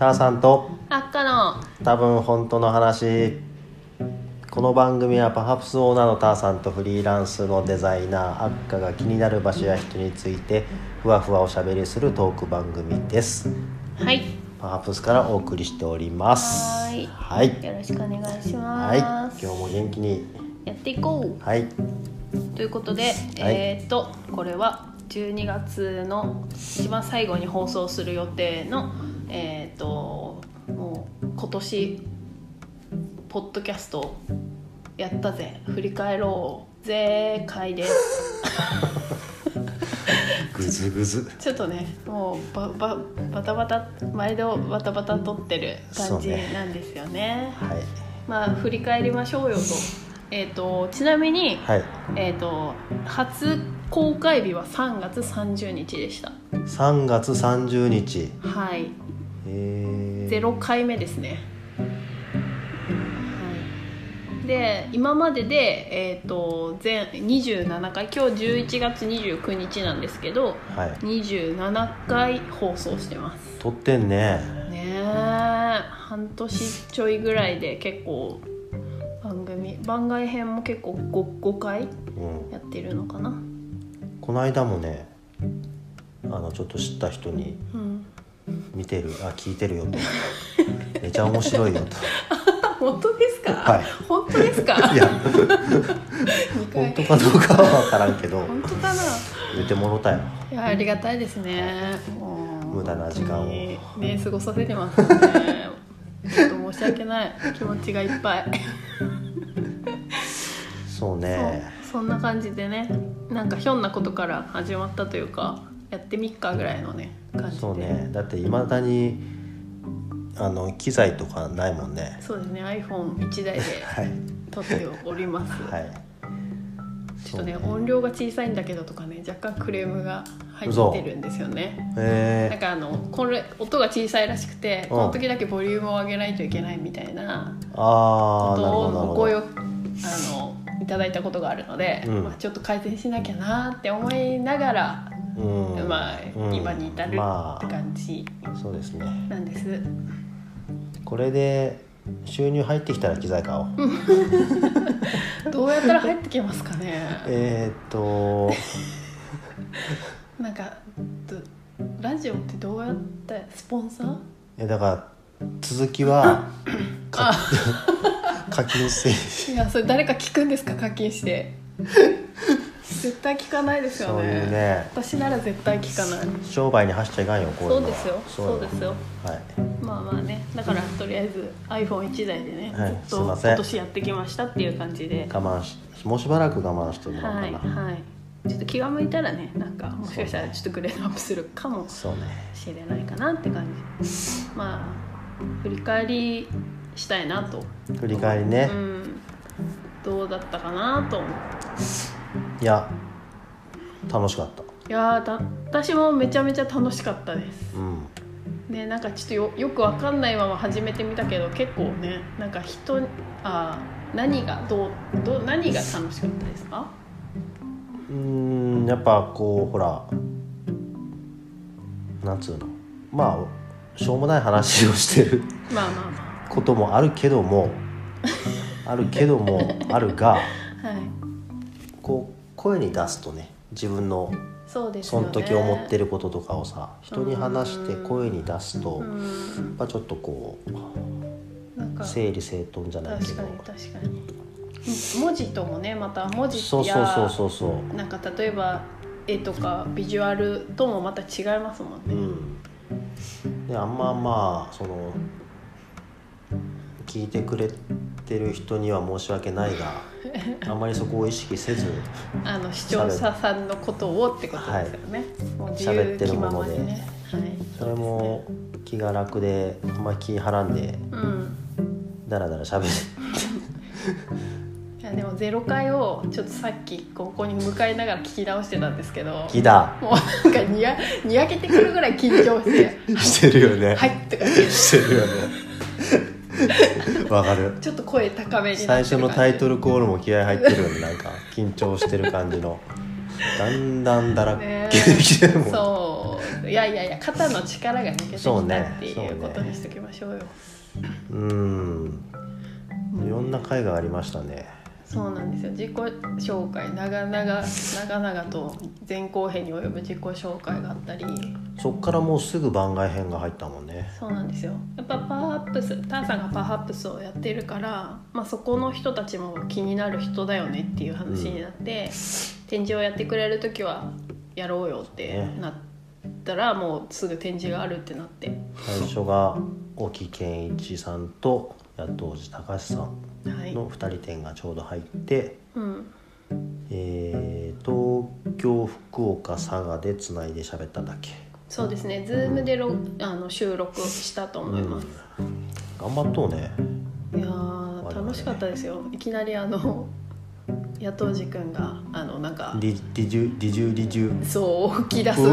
ターさんと。赤の。多分本当の話。この番組はパハプスオーナーのターさんとフリーランスのデザイナーアッカが気になる場所や人についてふわふわおしゃべりするトーク番組です。はい。パハプスからお送りしております。はーい。はい。よろしくお願いしまはい。す、今日も元気に。やっていこはい、うということで、えーっとこれは12月の一番最後に放送する予定のえーっともう今年ポッドキャストやったぜ。振り返ろうぜ。会です。ぐずぐず。ちょっとねもうバババタバタ毎度バタバタ撮ってる感じなんですよね。はい。まあ振り返りましょうよと,、えー、とちなみに、はい。えー、と初公開日は3月30日でした。3月30日。はい。えー、0回目ですね、はい、で今までで、えー、と全27回今日11月29日なんですけどはい。27回放送してます。撮ってんね。ねえ。半年ちょいぐらいで結構番組番外編も結構 5, 5回うん。やってるのかな。この間もねあのちょっと知った人にうん見てるあ聞いてるよ。とめちゃ面白いよと。本当ですか、はい。本当ですか？いや。2 回本当かどうかは分からんけど。本当かな？言ってもろたよ。いやありがたいですね。もう無駄な時間を。ね過ごさせてますよね。ちょっと申し訳ない気持ちがいっぱい。そうね。そんな感じでねなんかひょんなことから始まったというかやってみっかぐらいのね感じで。そうね。だっていまだにあの機材とかないもんね。そうですね。iPhone1 台で はい。撮っております、はい。ちょっとねそう音量が小さいんだけどとかね若干クレームが入ってるんですよね。なんえかあのこれ音が小さいらしくてうん。この時だけボリュームを上げないといけないみたいなことをお声をあのいただいたことがあるので、うん。まあ、ちょっと改善しなきゃなって思いながら、うん。まあ、うん。今に至るまって感じあ。そうです。ねなんです、これで収入入ってきたら機材買おう、どうやったら入ってきますかね？えーっと。なんかどラジオってどうやってスポンサー？えだから続きは か課金していやそれ誰か聞くんですか？課金して絶対聞かないですよそうねいうね。私なら絶対聞かない。商売に走っちゃいかんよこういうのは。そうですよ。そうですよ。は。い。まあまあね。だからとりあえず iPhone1 台でね、はい。ずっとすいません。今年やってきましたっていう感じで。我慢しもうしばらく我慢してもらおうはい。かな、はい。ちょっと気が向いたらねなんかもしかしたらちょっとグレードアップするかもしれないかなって感じ。まあ振り返りしたいなと。振り返りね。う、ん。どうだったかなと。思っていや楽しかった。いや私もめちゃめちゃ楽しかったです。うん。ねなんかちょっとよよくわかんないまま始めてみたけど結構ねなんか人あー何がどうどう何が楽しかったですか？うーんやっぱこうほらなんつうの？まあしょうもない話をしてるまあまあまこともあるけどもあるけどもあるがこう声に出すとね自分のそそうですよね。の時思ってることとかをさ人に話して声に出すとうやっんぱちょっとこなんかう整理整頓じゃないけど。確かに確かに。文字ともねまた文字そうそうそうそうそう。なんか例えば絵とかビジュアルともまた違いますもんね、うん、であんままあその聞いてくれてる人には申し訳ないがあんまりそこを意識せず あの視聴者さんのことをってことですよね、もう自由喋ってる気もので。ままにねはい。それも気が楽であんまり気はらんでうん。だらだら喋る。いやでもゼロ回をちょっとさっきここに向かいながら聞き直してたんですけども気だうなんかにやにやけてくるぐらい緊張して。してるよね「はい」とかしてるよね わかる。ちょっと声高めにな最初のタイトルルコールも気合入ってるよね。なんか緊張してる感じの。だんだんだらねッキリでもそう。いやいやいや肩の力が抜けてきたそうね。っていうことにしときましょうよ。うん。いろんな会がありましたねそうなんですよ。自己紹介。長々長々と前後編に及ぶ自己紹介があったり。そっからもうすぐ番外編が入ったもんね。そうなんですよ。やっぱパワーアップスターさんがパワーアップスをやってるから、まあ、そこの人たちも気になる人だよねっていう話になって、展示をやってくれる時はやろうよってなったらもうすぐ展示があるってなって。最初が沖健一さんと八頭寺隆さん。はい、の2人展がちょうど入って、うん、えー東京福岡佐賀でつないで喋ったんだっけ。そうですね。ズームでロあの収録したと思います、頑張っとうね。いやー楽しかったですよ。いきなりあの八頭寺くんがあのなんかリリジュリジュリジュそう吹き出す。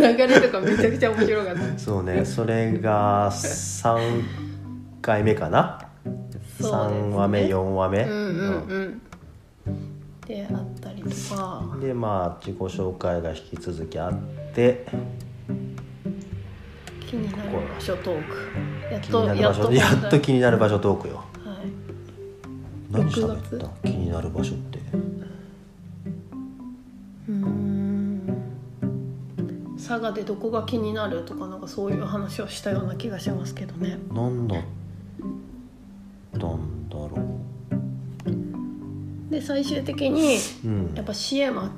流れとかめちゃくちゃ面白かった。そうね。それが3回目かな、そうですね。3話目4話目、うんうんうん。であったりとか。うんでまあ自己紹介が引き続きあって。気になる場所トーク。やっ気にとなる場所やっと気になる場所トークよ。はい。何6喋月った？気になる場所って。うーん。佐賀でどこが気になるとかなんかそういう話をしたような気がしますけどね。何だったんだろで最終的にやっぱシエマ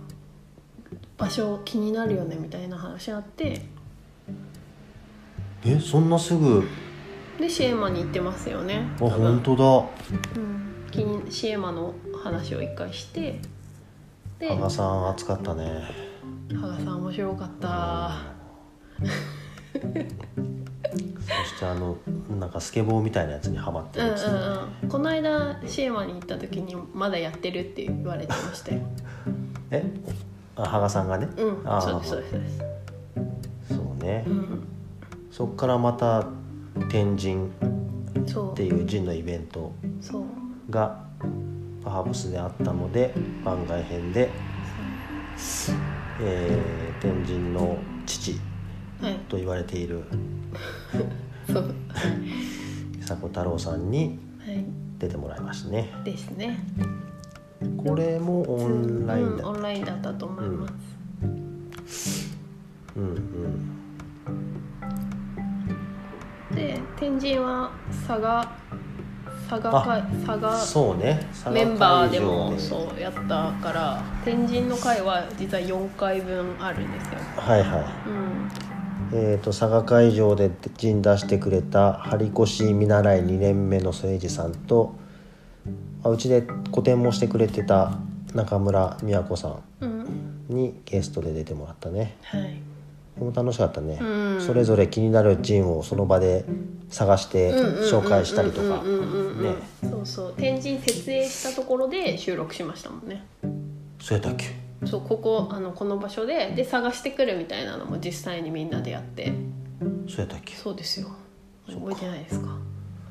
場所気になるよねみたいな話あって。えそんなすぐ？でシエマに行ってますよね。あ多分。本当だ。うん、気にシエマの話を一回して。で羽賀さん暑かったね。羽賀さん面白かったそしてあのなんかスケボーみたいなやつにはまってるうんこの間シエマに行った時にまだやってるって言われてましたよ。え？あ羽賀さんがね？うん。あーそうですそうです。そうね。うん。そっからまた天神そっていう神のイベントがパハブスであったので番外編で、えー天神の父はい。と言われている そう。迫太郎さんにはい。出てもらいましたね。ですね。これもオンラインだうんオンラインだったと思います、うん。うんで天神は佐賀佐賀会佐賀そうね。メンバーでもそうやったから天神の会は実は4回分あるんですよ。はいはい。うんえー、と佐賀会場で陣出してくれた張越見習い2年目の末治さんとあうちで個展もしてくれてた中村美和子さうん。んにゲストで出てもらったね。はい。これも楽しかったね、うん。それぞれ気になる陣をその場で探して紹介したりとか。うんうんうんうん。ね。そうそう。天神設営したところで収録しましたもんね。そうやったっけ？そうここあのこの場所でで探してくるみたいなのも実際にみんなでやって。そうやったっけ？そうですよ。覚えてないですか？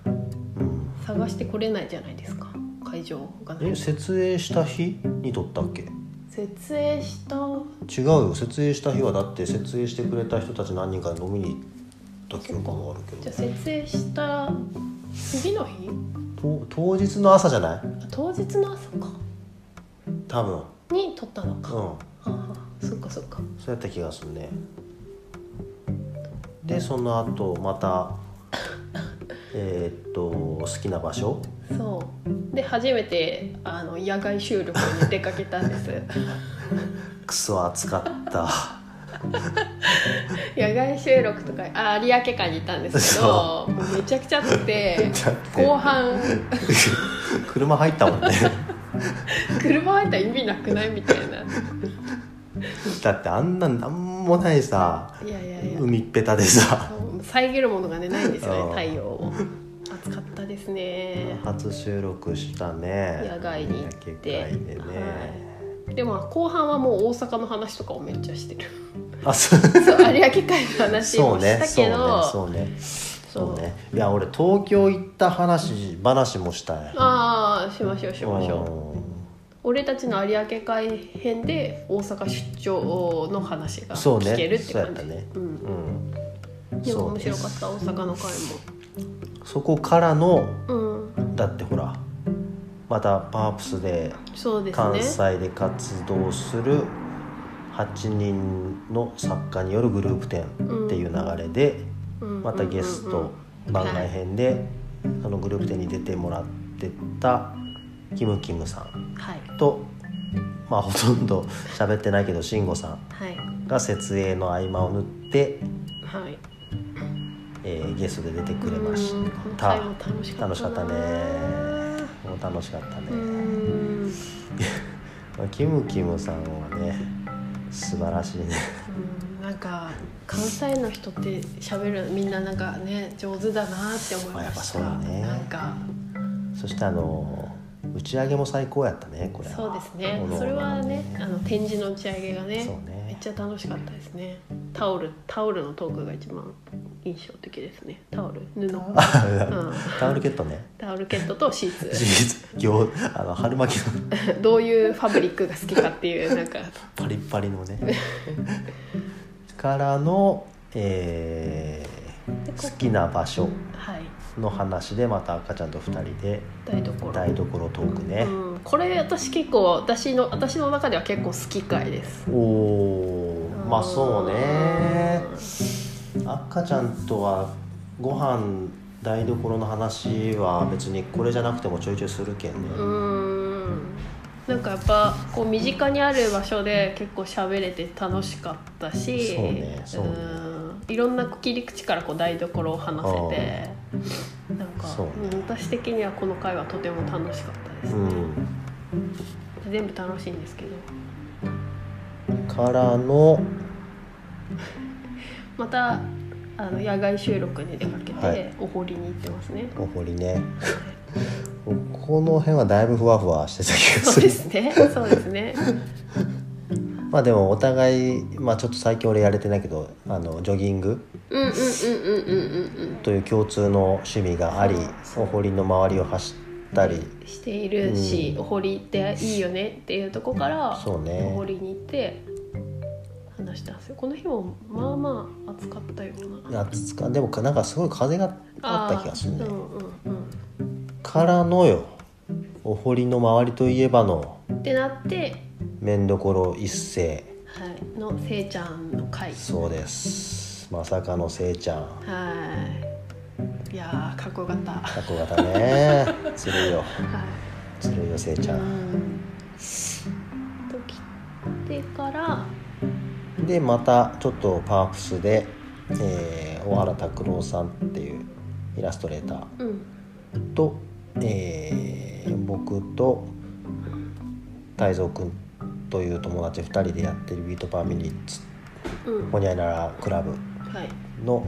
うん。探してこれないじゃないですか？会場がない。え設営した日に撮ったっけ？設営した？違うよ。設営した日はだって設営してくれた人たち何人かで飲みに行った記憶があるけじゃあど設営した次の日？と当日の朝じゃない？当日の朝か。多分に撮ったのか、うん。ああそっかそっか。そうやった気がするね。でその後また えーっと好きな場所？そう。で初めてあの野外収録に出かけたんです。クソ暑かった。野外収録とかあ有明海に行ったんですけどめちゃくちゃ暑くて後半。車入ったもんね 車入ったら意味なくないみたいな。だってあんななんもないさいやいやいや。海っぺたでさ。遮るものがねないんですようん。ね太陽を。暑かったですね。初収録したね。野外に行って。野外でね、でも後半はもう大阪の話とかをめっちゃしてる。あそう。そう有明海の話そうもしたねそうねけどそうねそうそう。ねいや俺東京行った話話もしたい。ああしましょうしましょう。ん。俺たちの有明海編で大阪出張の話が聞けるって感じ。そうやったね。うん。うん。でも面白かった大阪の回そこからのもうん。だってほらまたパープスで関ね。西で活動する8人の作家によるグループ展っていう流れで、またゲスト番外編でそのグループ展に出てもらってたキムキムさん。はい。とまあほとんど喋ってないけど慎吾さん。はい。が設営の合間を縫って、はい。えーゲストで出てくれました。楽しかったねもう楽しかったね、キムキムさんはね素晴らしいね。うんなんか関西の人って喋るのみんななんかね上手だなって思いました、まあやっぱそうだね。なんか。そしてあの打ち上げも最高やったねこれは。そうですね。それはねあの展示の打ち上げがねね。めっちゃ楽しかったですね。タオルタオルのトークが一番印象的ですね。タオル布、うん、タオルケットね。タオルケットとシーツ。事実行あの春巻きの。どういうファブリックが好きかっていうなんか。パリッパリのね からの、えー好きな場所はい。の話でまた赤ちゃんと2人で台所。台所トークね、うん、これ私結構私の私の中では結構好き回です。おおまあそうね。赤ちゃんとはご飯台所の話は別にこれじゃなくてもちょいちょいするけんね、うーんなんかやっぱこう身近にある場所で結構喋れて楽しかったしそうねそうね。うん。いろんな切り口からこう台所を話せてなんかうん私的にはこの回はとても楽しかったです。ね、うん。全部楽しいんですけど。からの。またあの野外収録に出かけて、はい。お堀に行ってますね。お堀ね この辺はだいぶふわふわしてた気がそうでするすね。そうですね。まあでもお互い、まあ、ちょっと最近俺やれてないけどあのジョギングうんうんうんうんうんうんうん。という共通の趣味がありお堀の周りを走ったり。しているし、うん。お堀っていいよねっていうとこからそうね。お堀に行って話したんですよ。この日もまあまあ暑かったような。夏かでもなんかすごい風があった気がするね。あーうんうんからのよ。お堀の周りといえばの。うんってなって、麺どころ一世。はい、のせいちゃんの回そうです。まさかのせいちゃん。はい。いやーかっこよかった。はかっこよかったね。ずるいよ。い。ずるいよせいちゃうん。んと来てから。でまたちょっとパワープスで、えー、大原拓郎さんっていうイラストレータうん。ーと、えー僕と泰造君という友達2人でやってるビートパーミニッツうん。ホニャララクラブはい。の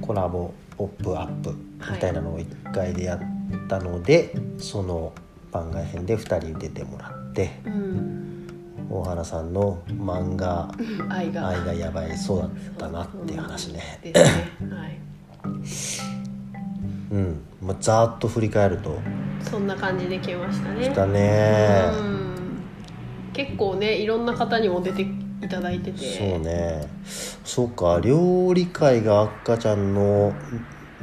コラボポップアップみたいなのを1回でやったので、その番外編で2人に出てもらってうん。大原さんの漫画愛が。愛がやばいそうだったなっていう話ねですね。はい うん、まあ、ざーっと振り返ると。そんな感じで来ましたね。だね。うん。結構ねいろんな方にも出ていただいてて。そうね。そうか料理会が赤ちゃんの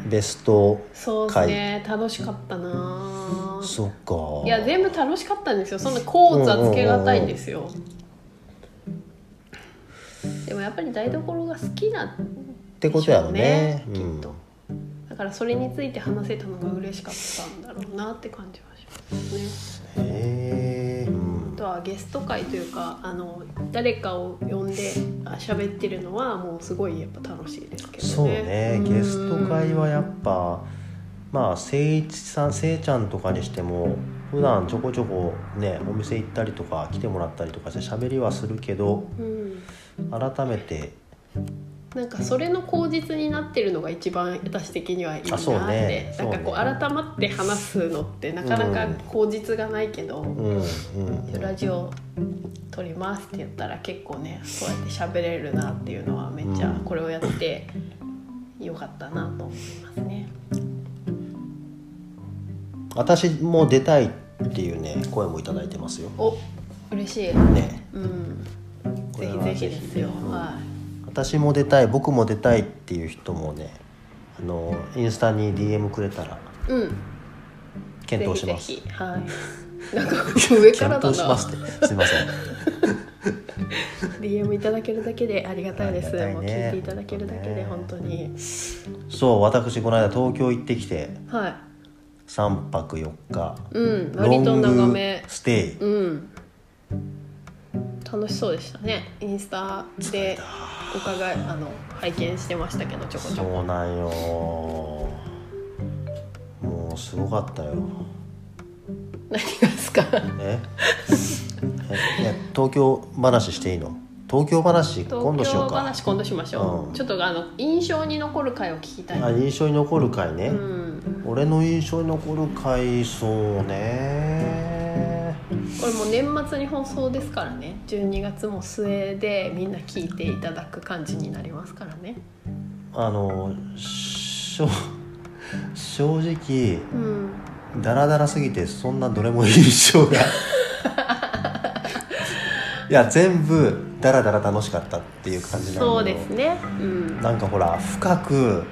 ベストそうですね楽しかったな。そっか。いや全部楽しかったんですよ。そんなこう座つけがたいんですよ。でもやっぱり台所が好きなってことやろね。きっとだからそれについて話せたのが嬉しかったんだろうなって感じはしますね。あとはゲスト会というかあの誰かを呼んであ喋ってるのはもうすごいやっぱ楽しいですけどね。そうね。うん。ゲスト会はやっぱまあ誠一さんせいちゃんとかにしても普段ちょこちょこねお店行ったりとか来てもらったりとかして喋りはするけどうん。改めてなんかそれの口実になってるのが一番私的にはいいなって、ね。なんかこう改まって話すのってなかなか口実がないけど、うんうんラジオ撮りますって言ったら結構ねそうやって喋れるなっていうのはめっちゃうん。これをやってよかったなと思いますね。私も出たいっていうね声もいただいてますよ。お嬉しい。ね。うん。ぜひぜひですよ。は私も出たい僕も出たいっていう人もねあのインスタに DM くれたらいうん。検討します。ぜひぜひ。はい。なんか上からだな。検討しますって。すいません。DM いただけるだけでありがたいです。ありがたいね。もう聞いていただけるだけでね。本当に。そう私この間東京行ってきてはい。3泊4日。うん割と長め。ロングステイ。うん。楽しそうでしたね。インスタでお伺いあの拝見してましたけどちょこちょこ。そうなんよ。もうすごかったよ。何がですか？え？えいや東京話していいの？東京話今度しよう東京か。話今度しましょう、うん。ちょっとあの印象に残る回を聞きたい。あ印象に残る回ね、うん。俺の印象に残る回そうねこれもう年末に放送ですからね。12月も末でみんな聞いていただく感じになりますからね。あの正直うん。ダラダラすぎてそんなどれも印象が。いや全部ダラダラ楽しかったっていう感じなんそうですね。うん。なんかほら深く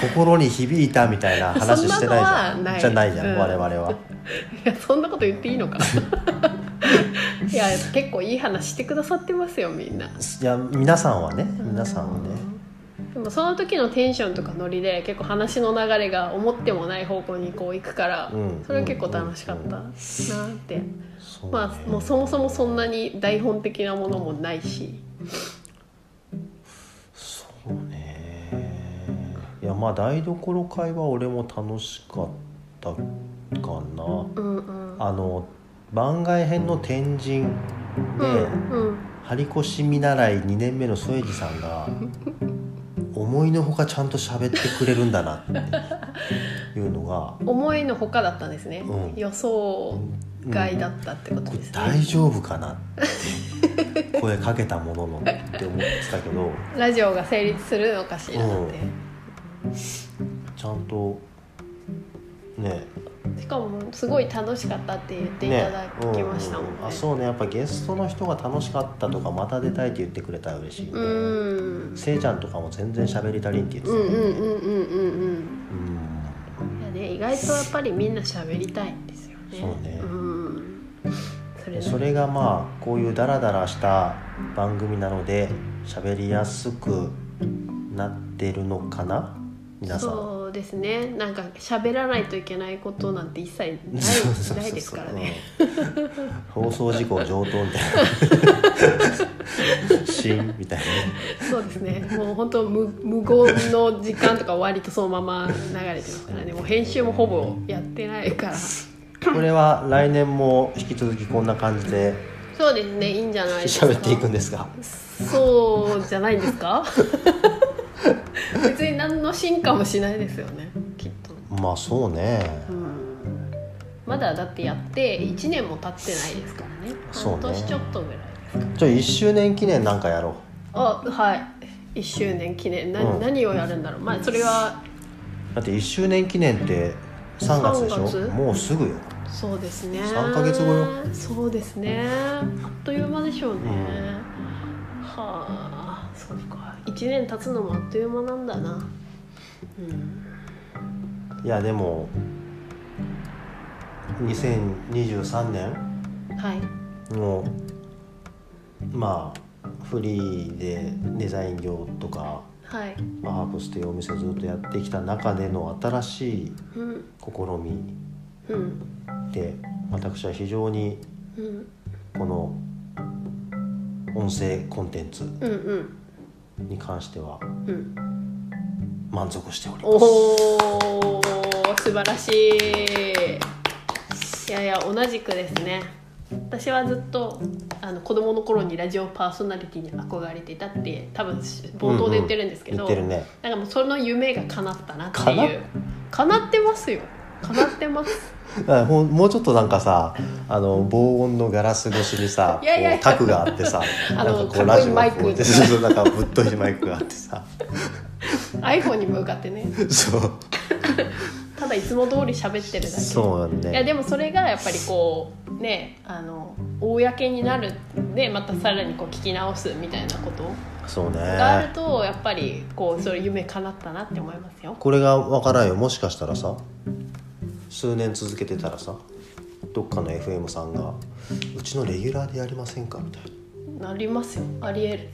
心に響いたみたいな話してないじゃ はない。んじゃないじゃん、うん。我々は。いやそんなこと言っていいのかいや結構いい話してくださってますよみんな。いや皆さんはね皆さんはね。でもその時のテンションとかノリで結構話の流れが思ってもない方向にこう行くから、うん。それは結構楽しかったなって、まあもうそもそもそんなに台本的なものもないし。そうね。いやまあ台所会は俺も楽しかったかな。うんうん。あの番外編の天神で、うんうん。張り越し見習い2年目の添治さんが思いのほかちゃんと喋ってくれるんだなっていうのが思いのほかだったんですね、うん。予想外だったってことですね、大丈夫かなって声かけたもののって思ってたけど。ラジオが成立するのかしらって、ちゃんとね。しかもすごい楽しかったって言っていただきましたもんね。うんうんあそうね。やっぱゲストの人が楽しかったとかまた出たいって言ってくれたら嬉しいね、うん。せいちゃんとかも全然喋り足りんって言ってた、うんうんうんうんうんうん。うん。いやね意外とやっぱりみんな喋りたいんですよね。そうね。ん。それねそれがまあこういうダラダラした番組なので喋りやすくなってるのかな？皆さんそうですね。なんか喋らないといけないことなんて一切ないないですからね。うん。放送事故上等みたいな。シーンみたいなね。そうですね。もう本当無無言の時間とか割とそのまま流れてますからね。もう編集もほぼやってないから。これは来年も引き続きこんな感じでそうですね。いいんじゃないですか。喋っていくんですがそうじゃないんですか？別に何の進化もしないですよねきっと、まあそうね。うん、まだだってやって1年も経ってないですからね。半年ちょっとぐらいですかじゃあ1周年記念なんかやろあはい。1周年記念。何,、うん。何をやるんだろう。まあそれは。うだって1周年記念って3月でし3ょ月？もうすぐよ。そうですね。3ヶ月後よ。そうですね。あっという間でしょうね、はあそうか1年経つのもあっという間なんだな。うん。いやでも2023年はい。もうまあフリーでデザイン業とか、はい。まあ、ハープスというお店をずっとやってきた中での新しいうん。試みうん。で私は非常にうん。この音声コンテンツうんうんに関してはうん。満足しております。おお素晴らしい。いやいや同じくですね。私はずっとあの子供の頃にラジオパーソナリティに憧れていたって多分冒頭で言ってるんですけど、もうその夢が叶ったなっていう。叶ってますよ叶ってます。もうちょっとなんかさあの防音のガラス越しにさタクがあってさ あのなんかこうラジオマイク。こうやってなんかぶっといマイクがあってさ。iPhone に向かってね。そう。ただいつも通り喋ってるだけ。そうよ。ねいやでもそれがやっぱりこうねあの公になるでまたさらにこう聞き直すみたいなこと。そうね。があるとやっぱりこうそれ夢叶ったなって思いますよ。これが分からんよ。もしかしたらさ数年続けてたらさどっかの FM さんが「うちのレギュラーでやりませんか?」みたいな。なりますよ。ありえる。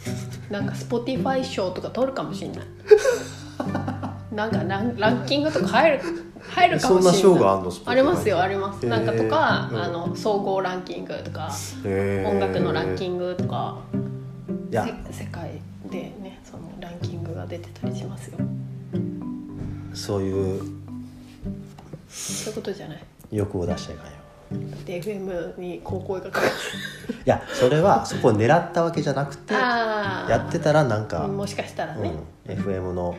なんか Spotify 賞とか取るかもしれない。なんかランランキングとか入る入るかもしれない。そんな賞があんの？ありますよあります。なんかとか、うん。あの総合ランキングとかへー。音楽のランキングとかいや。せ世界でねそのランキングが出てたりしますよ。そういうそういうことじゃない。欲を出しちゃいかんよ。だって FM に高校がかかっていやそれはそこを狙ったわけじゃなくてやってたらなんか、もしかしたらね、うん、FM の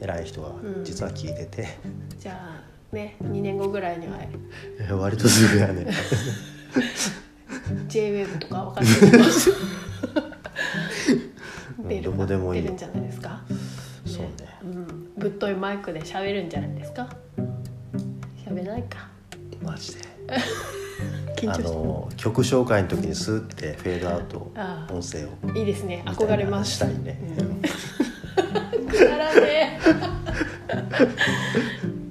偉い人がうん。実は聞いてて、じゃあね2年後ぐらいにはえ割とすぐやね。JWAVE とか分かんないけど出るどこでもいい出るんじゃないですか。そうね。うん、ぶっといマイクで喋るんじゃないないか。マジで。あの曲紹介の時にスーってフェードアウト音声を。いいですね。憧れます。したいね、うん。くだらね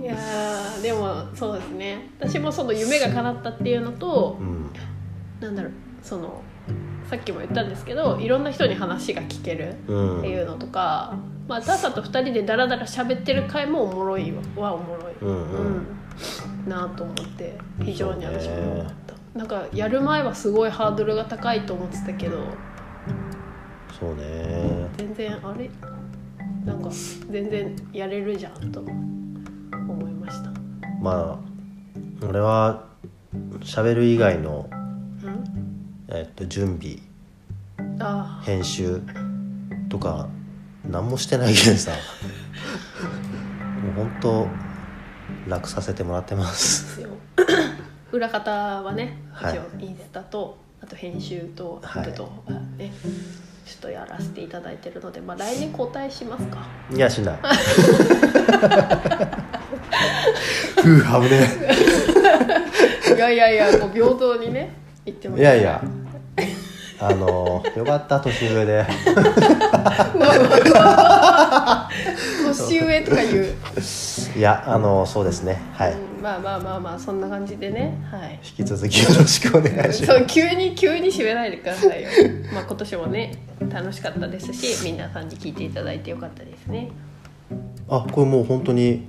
えいやーでもそうですね。私もその夢が叶ったっていうのとうん。なんだろうそのさっきも言ったんですけどいろんな人に話が聞けるうん。っていうのとか、まあ、ターさんと2人でダラダラ喋ってる回もおもろいはおもろい、うんうん。うんなあと思って非常に私も思った、なんかやる前はすごいハードルが高いと思ってたけどそうね。全然あれ？なんか全然やれるじゃんと思いました。まあ俺は喋る以外の、うん？えっと、準備あ。編集とか何もしてないけどさ。もう本当楽させてもらってまあす。裏方はねはい。一応インスタとあと編集とはい。アップとかね、ちょっとやらせていただいてるので、まあ、来年交代しますか。いやしない。ふう危ねいやいやいやこう平等にね言ってます。えいやいや。あのよかった年上で。年上とか言う、いやあのそうですね。はい。うんまあまあまあまあそんな感じでね。はい。引き続きよろしくお願いします。そう急に急に締めないでくださいよ。まあ今年もね楽しかったですし皆さんに聞いていただいてよかったですね。あこれもう本当に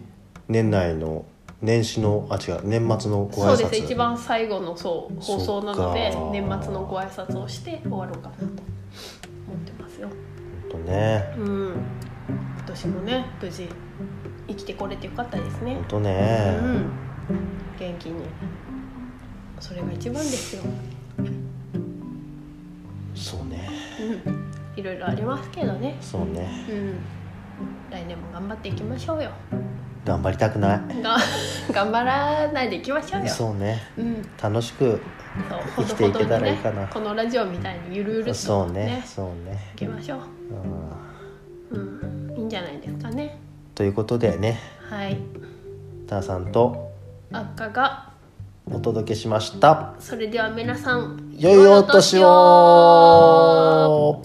年内の年始のあ違う年末のご挨拶。そうです一番最後のそう放送なのでそっか。年末のご挨拶をして終わろうかなと思ってますよ。本当ね。うん。今年もね無事生きてこれてよかったですね。本当ね、うん。元気に。それが一番ですよ。そうね。うん。いろいろありますけどね。そうね。うん。来年も頑張っていきましょうよ。頑張りたくない。が 頑張らないでいきましょうよ。そうね。うん。楽しく生きていけたらいいかな。ほどほどにねこのラジオみたいにゆるゆるとそうねね。そうね。いきましょう。うん。うん。いいんじゃないですかねということでね。はい。ターさんと。赤が。お届けしました。それでは皆さん良いお年を